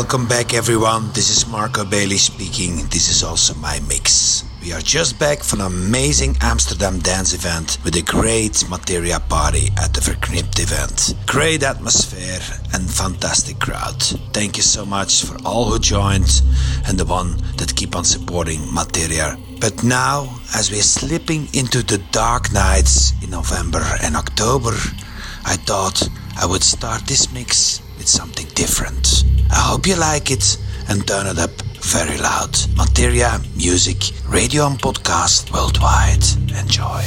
Welcome back, everyone. This is Marco Bailey speaking. This is also my mix. We are just back from an amazing Amsterdam dance event with a great Materia party at the Verknipt event. Great atmosphere and fantastic crowd. Thank you so much for all who joined and the one that keep on supporting Materia. But now, as we are slipping into the dark nights in November and October, I thought I would start this mix with something different. I hope you like it and turn it up very loud. Materia, music, radio and podcast worldwide. Enjoy.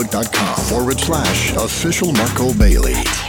facebook.com forward slash official Marco Bailey.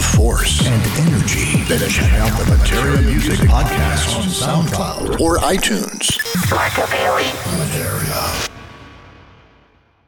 The force and energy, then check out the Materia Music Podcast on SoundCloud or iTunes. Materia.